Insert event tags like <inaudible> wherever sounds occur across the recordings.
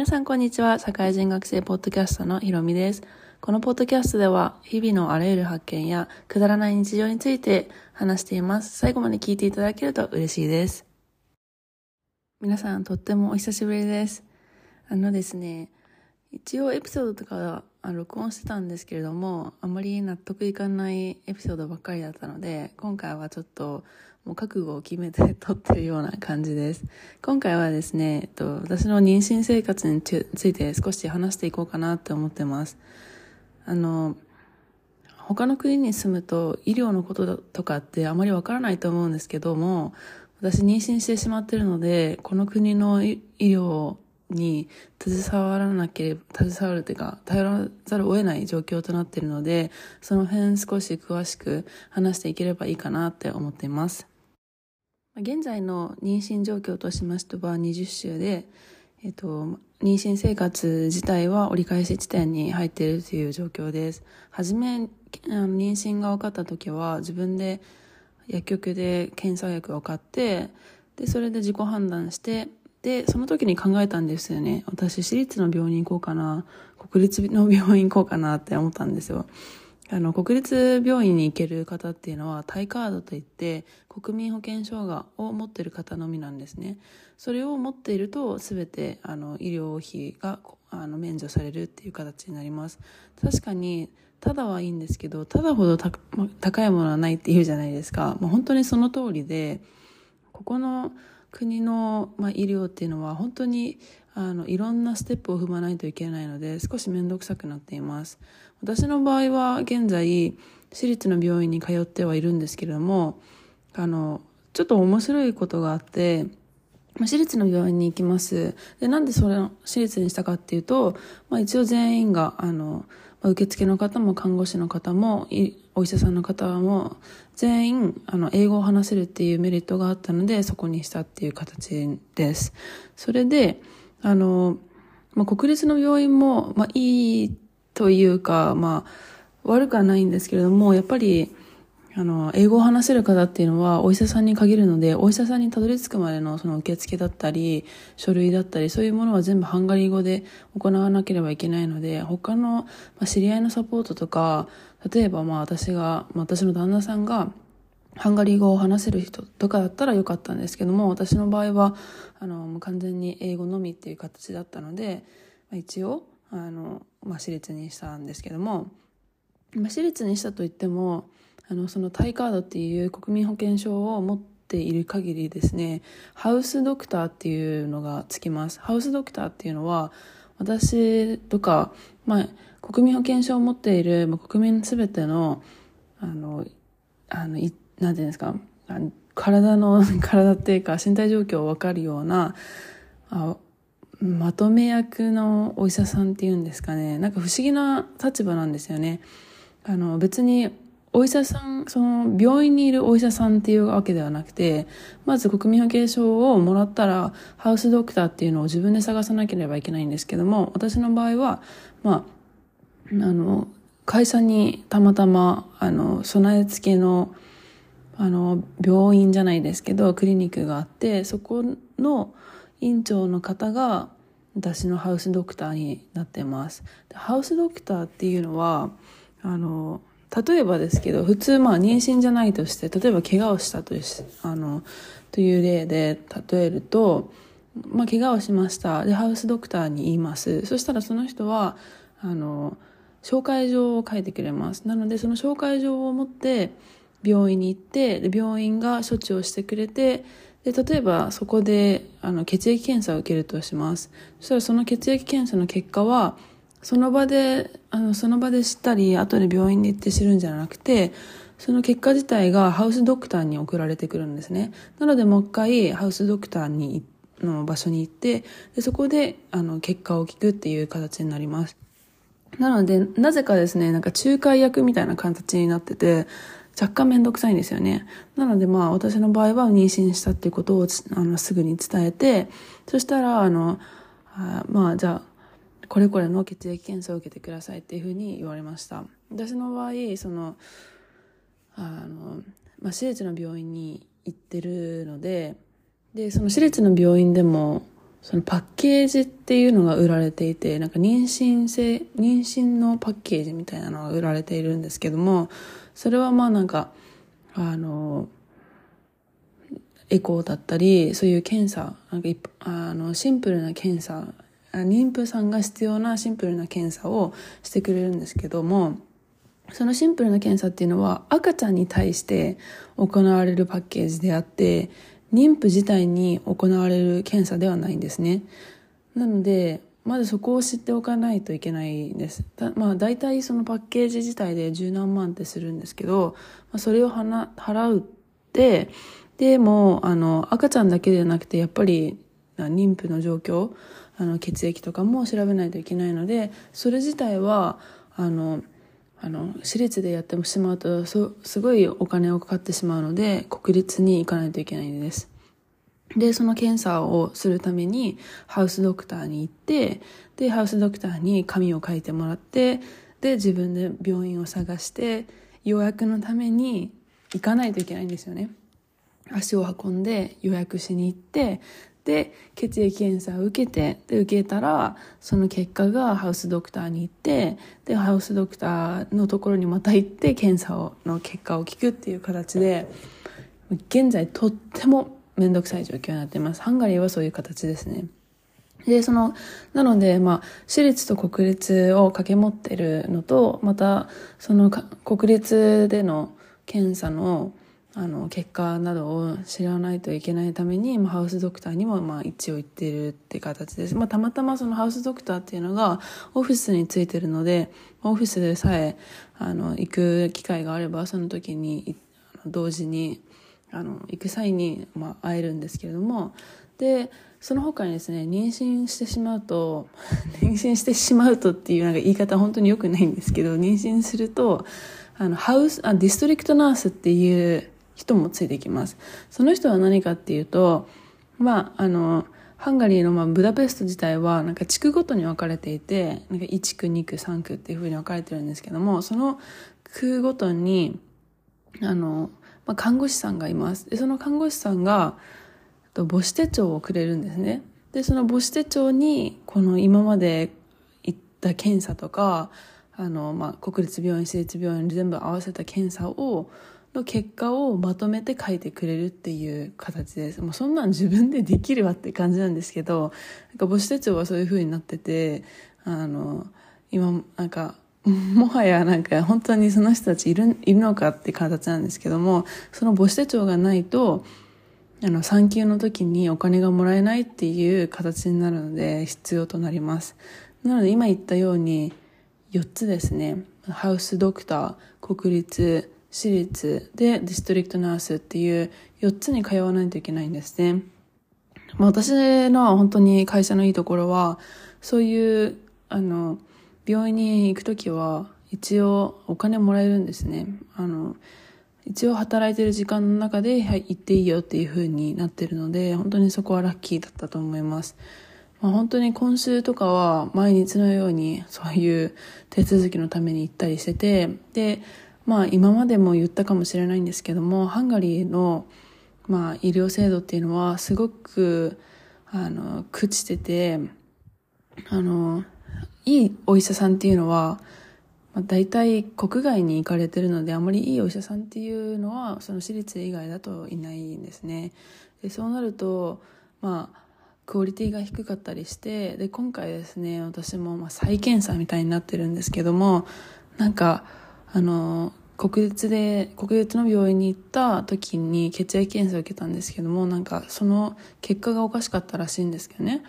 皆さんこんにちは。社会人学生ポッドキャストのひろみです。このポッドキャストでは、日々のあらゆる発見やくだらない日常について話しています。最後まで聞いていただけると嬉しいです。皆さんとってもお久しぶりです。あのですね、一応エピソードとか録音してたんですけれども、あまり納得いかないエピソードばっかりだったので、今回はちょっともう覚悟を決めて撮ってるような感じです。今回はですね、えっと、私の妊娠生活について少し話していこうかなって思ってます。あの、他の国に住むと医療のこととかってあまりわからないと思うんですけども、私妊娠してしまってるので、この国の医療に携わらなければ、携わるというか、頼らざるを得ない状況となっているので、その辺少し詳しく話していければいいかなって思っています。現在の妊娠状況としましては20週で、えっと、妊娠生活自体は折り返し地点に入っているという状況です。はじめ、妊娠が分かった時は自分で薬局で検査薬を買って、で、それで自己判断して、で、その時に考えたんですよね。私、私立の病院行こうかな、国立の病院行こうかなって思ったんですよ。あの、国立病院に行ける方っていうのは、タイカードといって、国民保険証がを持っている方のみなんですね。それを持っていると、すべて、あの、医療費が、あの、免除されるっていう形になります。確かに、ただはいいんですけど、ただほど高いものはないって言うじゃないですか。もう本当にその通りで、ここの国の、まあ、医療っていうのは本当にあのいろんなステップを踏まないといけないので少し面倒くさくなっています私の場合は現在私立の病院に通ってはいるんですけれどもあのちょっと面白いことがあって私立の病院に行きます。で、なんでそれを私立にしたかっていうと、まあ一応全員が、あの、受付の方も看護師の方も、お医者さんの方も、全員、あの、英語を話せるっていうメリットがあったので、そこにしたっていう形です。それで、あの、まあ、国立の病院も、まあ、いいというか、まあ、悪くはないんですけれども、やっぱり、あの、英語を話せる方っていうのはお医者さんに限るので、お医者さんにたどり着くまでのその受付だったり、書類だったり、そういうものは全部ハンガリー語で行わなければいけないので、他の、まあ、知り合いのサポートとか、例えばまあ私が、まあ、私の旦那さんが、ハンガリー語を話せる人とかだったらよかったんですけども、私の場合は、あの、完全に英語のみっていう形だったので、まあ、一応、あの、まあ、私立にしたんですけども、まあ、私立にしたといっても、あの、そのタイカードっていう国民保険証を持っている限りですね、ハウスドクターっていうのがつきます。ハウスドクターっていうのは、私とか、まあ、国民保険証を持っている、まあ、国民すべての、あの、あの、い、なんていうんですか、体の、<laughs> 体っていうか身体状況をわかるような、あまとめ役のお医者さんっていうんですかね。なんか不思議な立場なんですよね。あの、別にお医者さん、その病院にいるお医者さんっていうわけではなくて、まず国民保険証をもらったら、ハウスドクターっていうのを自分で探さなければいけないんですけども、私の場合は、まあ、あの、会社にたまたま、あの、備え付けの、あの、病院じゃないですけど、クリニックがあって、そこの院長の方が、私のハウスドクターになってます。ハウスドクターっていうのは、あの、例えばですけど、普通まあ妊娠じゃないとして、例えば怪我をしたという、あの、という例で例えると、まあ怪我をしました。で、ハウスドクターに言います。そしたらその人は、あの、紹介状を書いてくれます。なので、その紹介状を持って病院に行って、で病院が処置をしてくれて、で、例えばそこで、あの、血液検査を受けるとします。そしたらその血液検査の結果は、その場で、あの、その場で知ったり、後で病院に行って知るんじゃなくて、その結果自体がハウスドクターに送られてくるんですね。なのでもう一回ハウスドクターにの場所に行って、でそこであの結果を聞くっていう形になります。なので、なぜかですね、なんか仲介役みたいな形になってて、若干めんどくさいんですよね。なのでまあ私の場合は妊娠したっていうことをあのすぐに伝えて、そしたらあの、あまあじゃあこれこれの血液検査を受けてくださいっていうふうに言われました。私の場合そのあの、まあ、私立の病院に行ってるのででその私立の病院でもそのパッケージっていうのが売られていて、なんか妊娠性、妊娠のパッケージみたいなのが売られているんですけども、それはまあなんか、あの、エコーだったり、そういう検査、なんかあのシンプルな検査、妊婦さんが必要なシンプルな検査をしてくれるんですけども、そのシンプルな検査っていうのは赤ちゃんに対して行われるパッケージであって、妊婦自体に行われる検査ではないんですね。なので、まずそこを知っておかないといけないです。まあ大体そのパッケージ自体で十何万ってするんですけど、まあ、それを払うって、でも、あの、赤ちゃんだけではなくて、やっぱり妊婦の状況、あの、血液とかも調べないといけないので、それ自体は、あの、あの、私立でやってしまうと、すごいお金をかかってしまうので、国立に行かないといけないんです。で、その検査をするために、ハウスドクターに行って、で、ハウスドクターに紙を書いてもらって、で、自分で病院を探して、予約のために行かないといけないんですよね。足を運んで予約しに行って、で血液検査を受けてで受けたらその結果がハウスドクターに行ってでハウスドクターのところにまた行って検査をの結果を聞くっていう形で現在とっても面倒くさい状況になっています。ハンガリーはそういう形ですね。でそのなのでまあ私立と国立を掛け持ってるのとまたその国立での検査のあの結果などを知らないといけないために、まあ、ハウスドクターにもまあ一応行ってるって形です、まあ、たまたまそのハウスドクターっていうのがオフィスについてるのでオフィスでさえあの行く機会があればその時に同時にあの行く際に、まあ、会えるんですけれどもでその他にですね妊娠してしまうと <laughs> 妊娠してしまうとっていうなんか言い方本当に良くないんですけど妊娠するとあのハウスあディストリクトナースっていう人もついてきます。その人は何かっていうと、まあ、あの、ハンガリーのまあブダペスト自体はなんか地区ごとに分かれていて、なんか1区、2区、3区っていうふうに分かれてるんですけども、その区ごとに、あの、まあ、看護師さんがいます。で、その看護師さんが、母子手帳をくれるんですね。で、その母子手帳に、この今まで行った検査とか、あの、まあ、国立病院、私立病院に全部合わせた検査を、の結果をまとめて書いてくれるっていう形です。もうそんなん自分でできるわって感じなんですけど、なんか母子手帳はそういう風になってて、あの、今、なんか、もはやなんか本当にその人たちいる、いるのかって形なんですけども、その母子手帳がないと、あの、産休の時にお金がもらえないっていう形になるので必要となります。なので今言ったように4つですね。ハウスドクター、国立、私立でディストリクトナースっていう4つに通わないといけないんですね。私の本当に会社のいいところは、そういう、あの、病院に行くときは、一応お金もらえるんですね。あの、一応働いてる時間の中で、はい、行っていいよっていう風になってるので、本当にそこはラッキーだったと思います。まあ、本当に今週とかは毎日のようにそういう手続きのために行ったりしてて、で、まあ今までも言ったかもしれないんですけどもハンガリーの、まあ、医療制度っていうのはすごくあの朽ちててあのいいお医者さんっていうのは、まあ、大体国外に行かれてるのであまりいいお医者さんっていうのはその私立以外だといないんですね。でそうなるとまあクオリティが低かったりしてで今回ですね私もま再検査みたいになってるんですけどもなんかあの、国立で、国立の病院に行った時に血液検査を受けたんですけども、なんかその結果がおかしかったらしいんですけどね。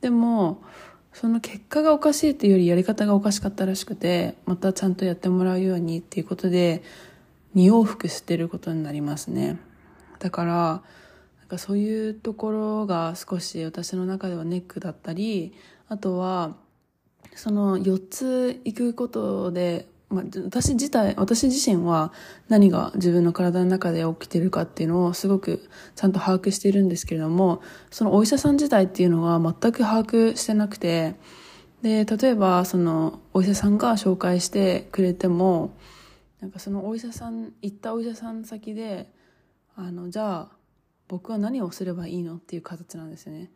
でも、その結果がおかしいというよりやり方がおかしかったらしくて、またちゃんとやってもらうようにっていうことで、2往復してることになりますね。だから、なんかそういうところが少し私の中ではネックだったり、あとは、その4つ行くことでまあ、私自体、私自身は何が自分の体の中で起きてるかっていうのをすごくちゃんと把握しているんですけれども、そのお医者さん自体っていうのは全く把握してなくて、で、例えばそのお医者さんが紹介してくれても、なんかそのお医者さん、行ったお医者さん先で、あの、じゃあ僕は何をすればいいのっていう形なんですよね。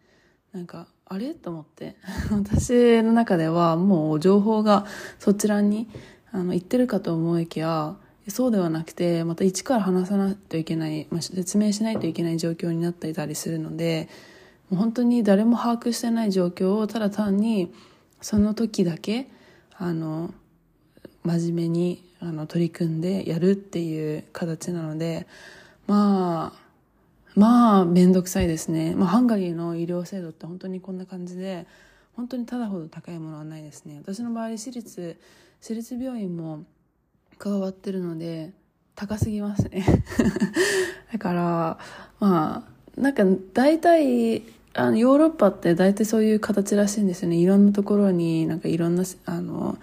なんか、あれ？と思って。<laughs> 私の中ではもう情報がそちらにあの行ってるかと思いきや、そうではなくて、また一から話さないといけない、まあ、説明しないといけない状況になっていたりするので、もう本当に誰も把握してない状況をただ単にその時だけ、あの、真面目にあの取り組んでやるっていう形なので、まあ、まあ、めんどくさいですね。まあ、ハンガリーの医療制度って本当にこんな感じで、本当にただほど高いものはないですね。私の場合、私立、私立病院も加わってるので、高すぎますね。<laughs> だから、まあ、なんか大体、あの、ヨーロッパって大体そういう形らしいんですよね。いろんなところになんかいろんな、あの、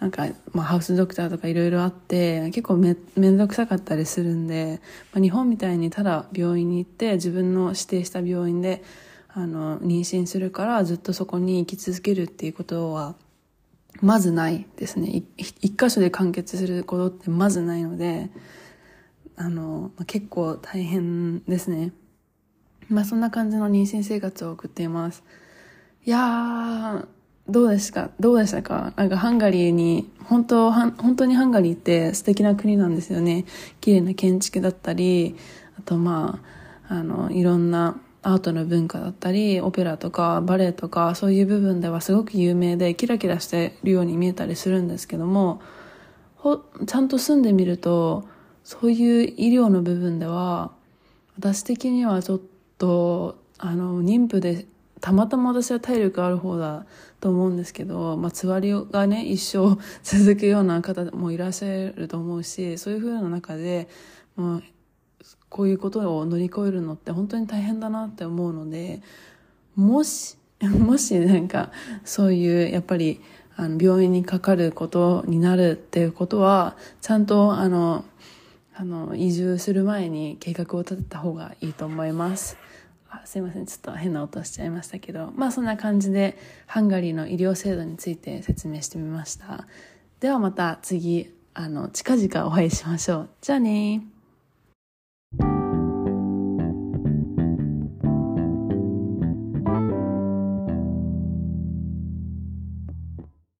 なんか、まあ、ハウスドクターとかいろいろあって、結構め、めんどくさかったりするんで、まあ、日本みたいにただ病院に行って、自分の指定した病院で、あの、妊娠するからずっとそこに行き続けるっていうことは、まずないですね。一箇所で完結することってまずないので、あの、まあ、結構大変ですね。まあそんな感じの妊娠生活を送っています。いやー、どうですか？どうでしたか？なんかハンガリーに、本当、本当にハンガリーって素敵な国なんですよね。綺麗な建築だったり、あとまあ、あの、いろんなアートの文化だったり、オペラとかバレエとか、そういう部分ではすごく有名で、キラキラしてるように見えたりするんですけども、ほ、ちゃんと住んでみると、そういう医療の部分では、私的にはちょっと、あの、妊婦でたまたま私は体力ある方だと思うんですけど、まあ、つわりがね、一生続くような方もいらっしゃると思うし、そういう風な中で、まあ、こういうことを乗り越えるのって本当に大変だなって思うので、もし、<laughs> もしなんか、そういう、やっぱり、あの、病院にかかることになるっていうことは、ちゃんと、あの、あの、移住する前に計画を立てた方がいいと思います。あすいません。ちょっと変な音しちゃいましたけど、まあそんな感じでハンガリーの医療制度について説明してみました。ではまた次、あの、近々お会いしましょう。じゃあね